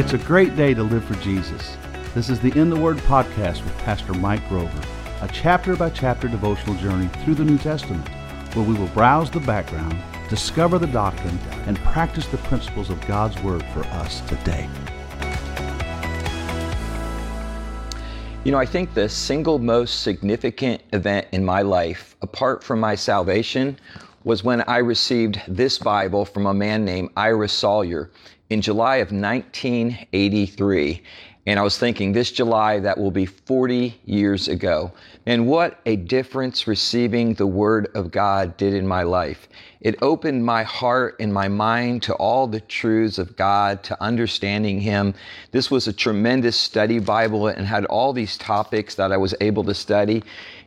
It's a great day to live for Jesus. This is the In the Word podcast with Pastor Mike Grover, a chapter by chapter devotional journey through the New Testament, where we will browse the background, discover the doctrine, and practice the principles of God's Word for us today. You know, I think the single most significant event in my life, apart from my salvation, was when I received this Bible from a man named Ira Sawyer in July of 1983. And I was thinking, this July, that will be 40 years ago. And what a difference receiving the Word of God did in my life. It opened my heart and my mind to all the truths of God, to understanding Him. This was a tremendous study Bible and had all these topics that I was able to study.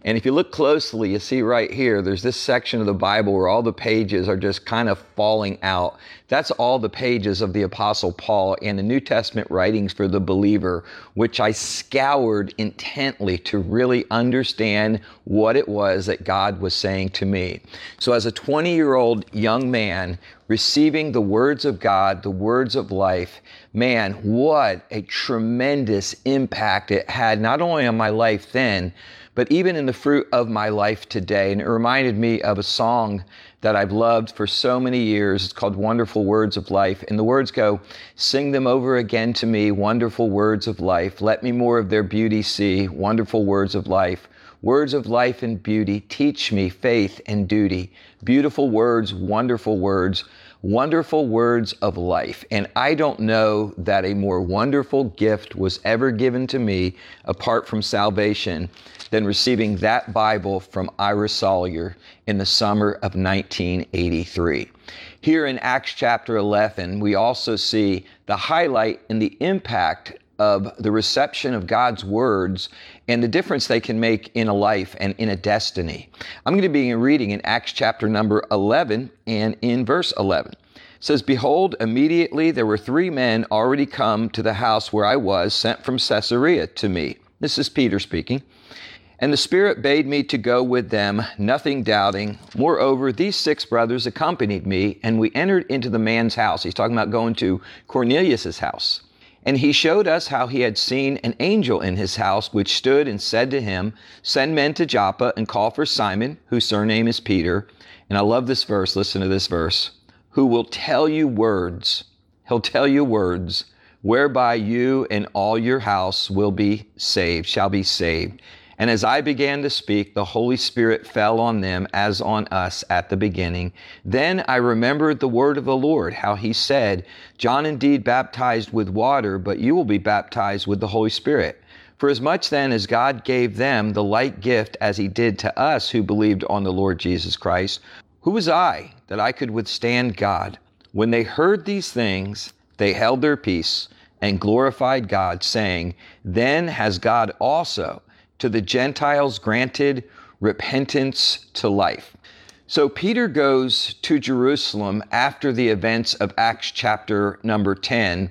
And if you look closely, you see right here, there's this section of the Bible where all the pages are just kind of falling out. That's all the pages of the Apostle Paul and the New Testament writings for the believer, which I scoured intently to really understand what it was that God was saying to me. So, as a 20 year old young man, receiving the words of God, the words of life, man, what a tremendous impact it had, not only on my life then, but even in the fruit of my life today. And it reminded me of a song that I've loved for so many years. It's called Wonderful Words of Life. And the words go, Sing them over again to me, wonderful words of life. Let me more of their beauty see, wonderful words of life. Words of life and beauty, teach me faith and duty. Beautiful words, wonderful words wonderful words of life. And I don't know that a more wonderful gift was ever given to me apart from salvation than receiving that Bible from Ira Sawyer in the summer of 1983. Here in Acts chapter 11, we also see the highlight and the impact of the reception of God's words and the difference they can make in a life and in a destiny. I'm going to be reading in Acts chapter number 11 and in verse 11. It says, Behold, immediately there were three men already come to the house where I was, sent from Caesarea to me. This is Peter speaking. And the Spirit bade me to go with them, nothing doubting. Moreover, these six brothers accompanied me, and we entered into the man's house. He's talking about going to Cornelius's house. And he showed us how he had seen an angel in his house, which stood and said to him, Send men to Joppa and call for Simon, whose surname is Peter. And I love this verse. Listen to this verse. Who will tell you words. He'll tell you words whereby you and all your house will be saved, shall be saved. And as I began to speak, the Holy Spirit fell on them as on us at the beginning. Then I remembered the word of the Lord, how he said, John indeed baptized with water, but you will be baptized with the Holy Spirit. For as much then as God gave them the like gift as he did to us who believed on the Lord Jesus Christ, who was I that I could withstand God? When they heard these things, they held their peace and glorified God, saying, Then has God also to the Gentiles granted repentance to life. So Peter goes to Jerusalem after the events of Acts chapter number 10,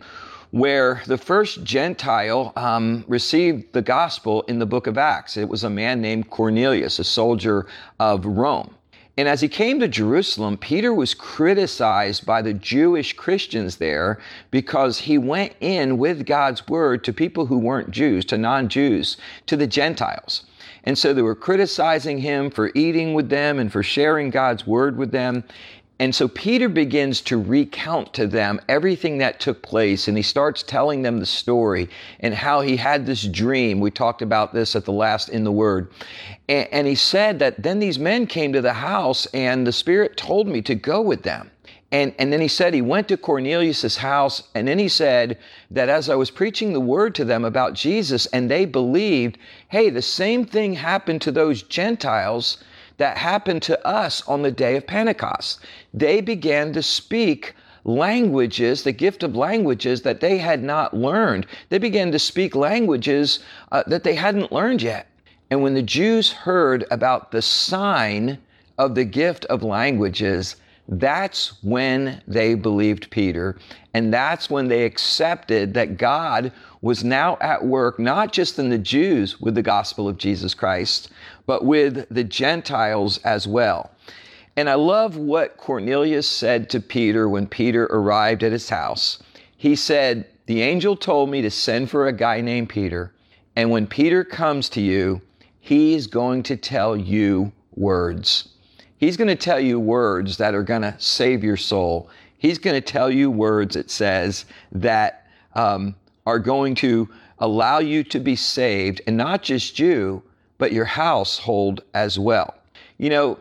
where the first Gentile um, received the gospel in the book of Acts. It was a man named Cornelius, a soldier of Rome. And as he came to Jerusalem, Peter was criticized by the Jewish Christians there because he went in with God's word to people who weren't Jews, to non Jews, to the Gentiles. And so they were criticizing him for eating with them and for sharing God's word with them. And so Peter begins to recount to them everything that took place, and he starts telling them the story and how he had this dream. We talked about this at the last in the Word. And, and he said that then these men came to the house, and the Spirit told me to go with them. And, and then he said he went to Cornelius's house, and then he said that as I was preaching the word to them about Jesus, and they believed, hey, the same thing happened to those Gentiles that happened to us on the day of Pentecost. They began to speak languages, the gift of languages that they had not learned. They began to speak languages uh, that they hadn't learned yet. And when the Jews heard about the sign of the gift of languages, that's when they believed Peter. And that's when they accepted that God was now at work, not just in the Jews with the gospel of Jesus Christ, but with the Gentiles as well. And I love what Cornelius said to Peter when Peter arrived at his house. He said, The angel told me to send for a guy named Peter. And when Peter comes to you, he's going to tell you words. He's going to tell you words that are going to save your soul. He's going to tell you words, it says, that um, are going to allow you to be saved, and not just you, but your household as well. You know,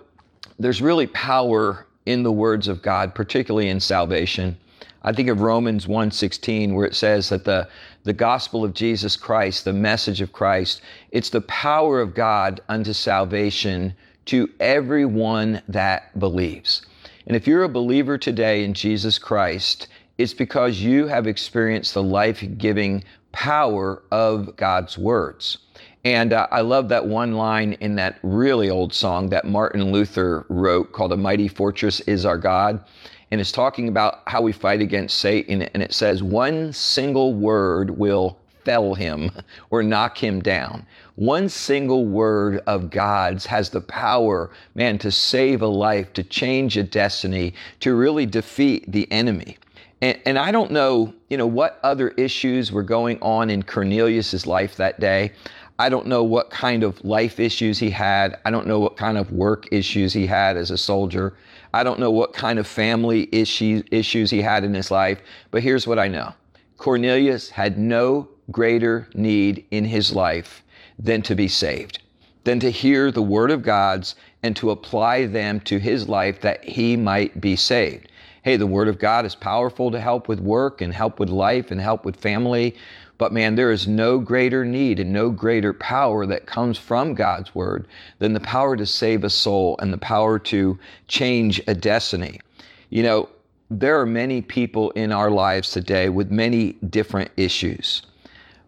there's really power in the words of God, particularly in salvation. I think of Romans 1:16 where it says that the the gospel of Jesus Christ, the message of Christ, it's the power of God unto salvation to everyone that believes. And if you're a believer today in Jesus Christ, it's because you have experienced the life-giving power of God's words. And uh, I love that one line in that really old song that Martin Luther wrote called A Mighty Fortress is Our God. And it's talking about how we fight against Satan. And it says, one single word will fell him or knock him down. One single word of God's has the power, man, to save a life, to change a destiny, to really defeat the enemy. And, and I don't know, you know, what other issues were going on in Cornelius's life that day. I don't know what kind of life issues he had. I don't know what kind of work issues he had as a soldier. I don't know what kind of family issues, issues he had in his life. But here's what I know Cornelius had no greater need in his life than to be saved, than to hear the word of God's and to apply them to his life that he might be saved. Hey, the word of God is powerful to help with work and help with life and help with family. But man, there is no greater need and no greater power that comes from God's word than the power to save a soul and the power to change a destiny. You know, there are many people in our lives today with many different issues.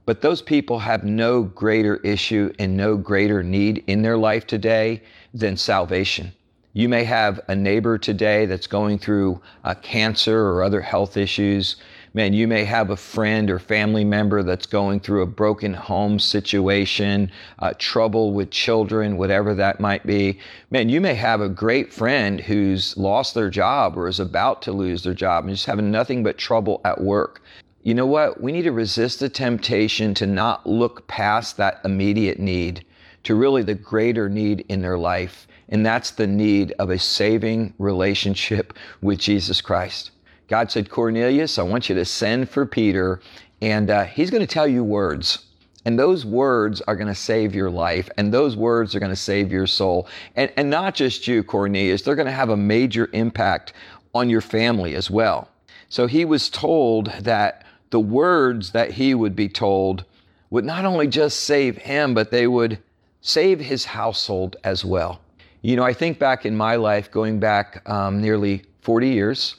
But those people have no greater issue and no greater need in their life today than salvation. You may have a neighbor today that's going through uh, cancer or other health issues man, you may have a friend or family member that's going through a broken home situation, uh, trouble with children, whatever that might be. Man, you may have a great friend who's lost their job or is about to lose their job and just having nothing but trouble at work. You know what? We need to resist the temptation to not look past that immediate need to really the greater need in their life. And that's the need of a saving relationship with Jesus Christ. God said, Cornelius, I want you to send for Peter, and uh, he's going to tell you words. And those words are going to save your life, and those words are going to save your soul. And, and not just you, Cornelius, they're going to have a major impact on your family as well. So he was told that the words that he would be told would not only just save him, but they would save his household as well. You know, I think back in my life, going back um, nearly 40 years,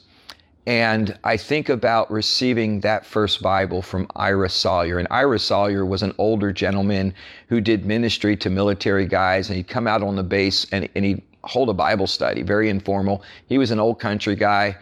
and I think about receiving that first Bible from Ira Sawyer. And Ira Sawyer was an older gentleman who did ministry to military guys, and he'd come out on the base and, and he'd hold a Bible study, very informal. He was an old country guy.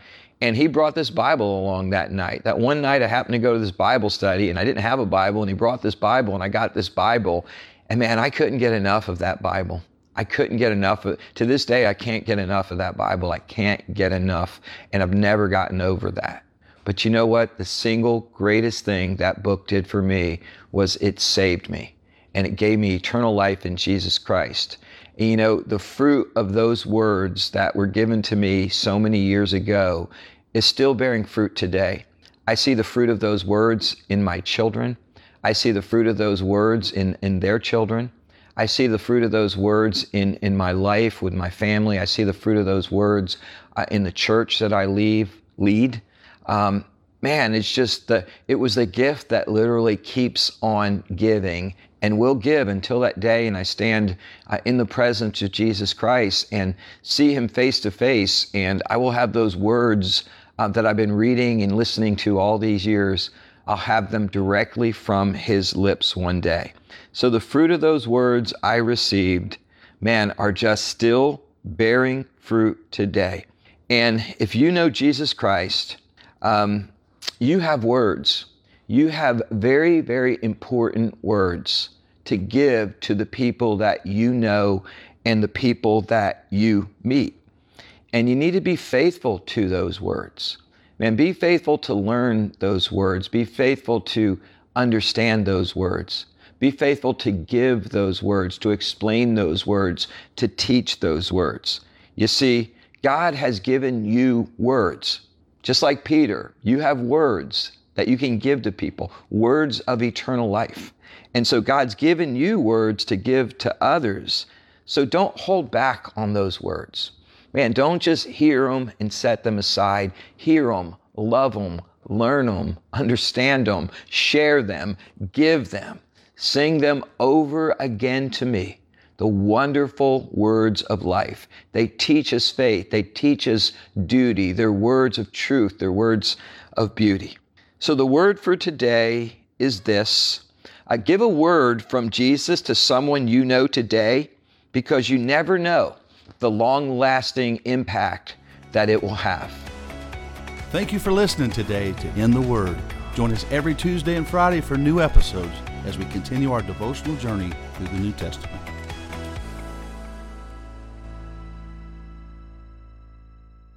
And he brought this Bible along that night. That one night I happened to go to this Bible study and I didn't have a Bible, and he brought this Bible, and I got this Bible. And man, I couldn't get enough of that Bible. I couldn't get enough of to this day I can't get enough of that Bible. I can't get enough and I've never gotten over that. But you know what? The single greatest thing that book did for me was it saved me and it gave me eternal life in Jesus Christ. And you know, the fruit of those words that were given to me so many years ago is still bearing fruit today. I see the fruit of those words in my children. I see the fruit of those words in, in their children. I see the fruit of those words in, in my life with my family. I see the fruit of those words uh, in the church that I leave, lead. Um, man, it's just the, it was the gift that literally keeps on giving and will give until that day. And I stand uh, in the presence of Jesus Christ and see him face to face. And I will have those words uh, that I've been reading and listening to all these years I'll have them directly from his lips one day. So the fruit of those words I received, man, are just still bearing fruit today. And if you know Jesus Christ, um, you have words. You have very, very important words to give to the people that you know and the people that you meet. And you need to be faithful to those words. Man, be faithful to learn those words. Be faithful to understand those words. Be faithful to give those words, to explain those words, to teach those words. You see, God has given you words. Just like Peter, you have words that you can give to people, words of eternal life. And so God's given you words to give to others. So don't hold back on those words. Man, don't just hear them and set them aside. Hear them, love them, learn them, understand them, share them, give them, sing them over again to me. The wonderful words of life. They teach us faith. They teach us duty. They're words of truth. They're words of beauty. So the word for today is this. Uh, give a word from Jesus to someone you know today because you never know the long lasting impact that it will have. Thank you for listening today to In the Word. Join us every Tuesday and Friday for new episodes as we continue our devotional journey through the New Testament.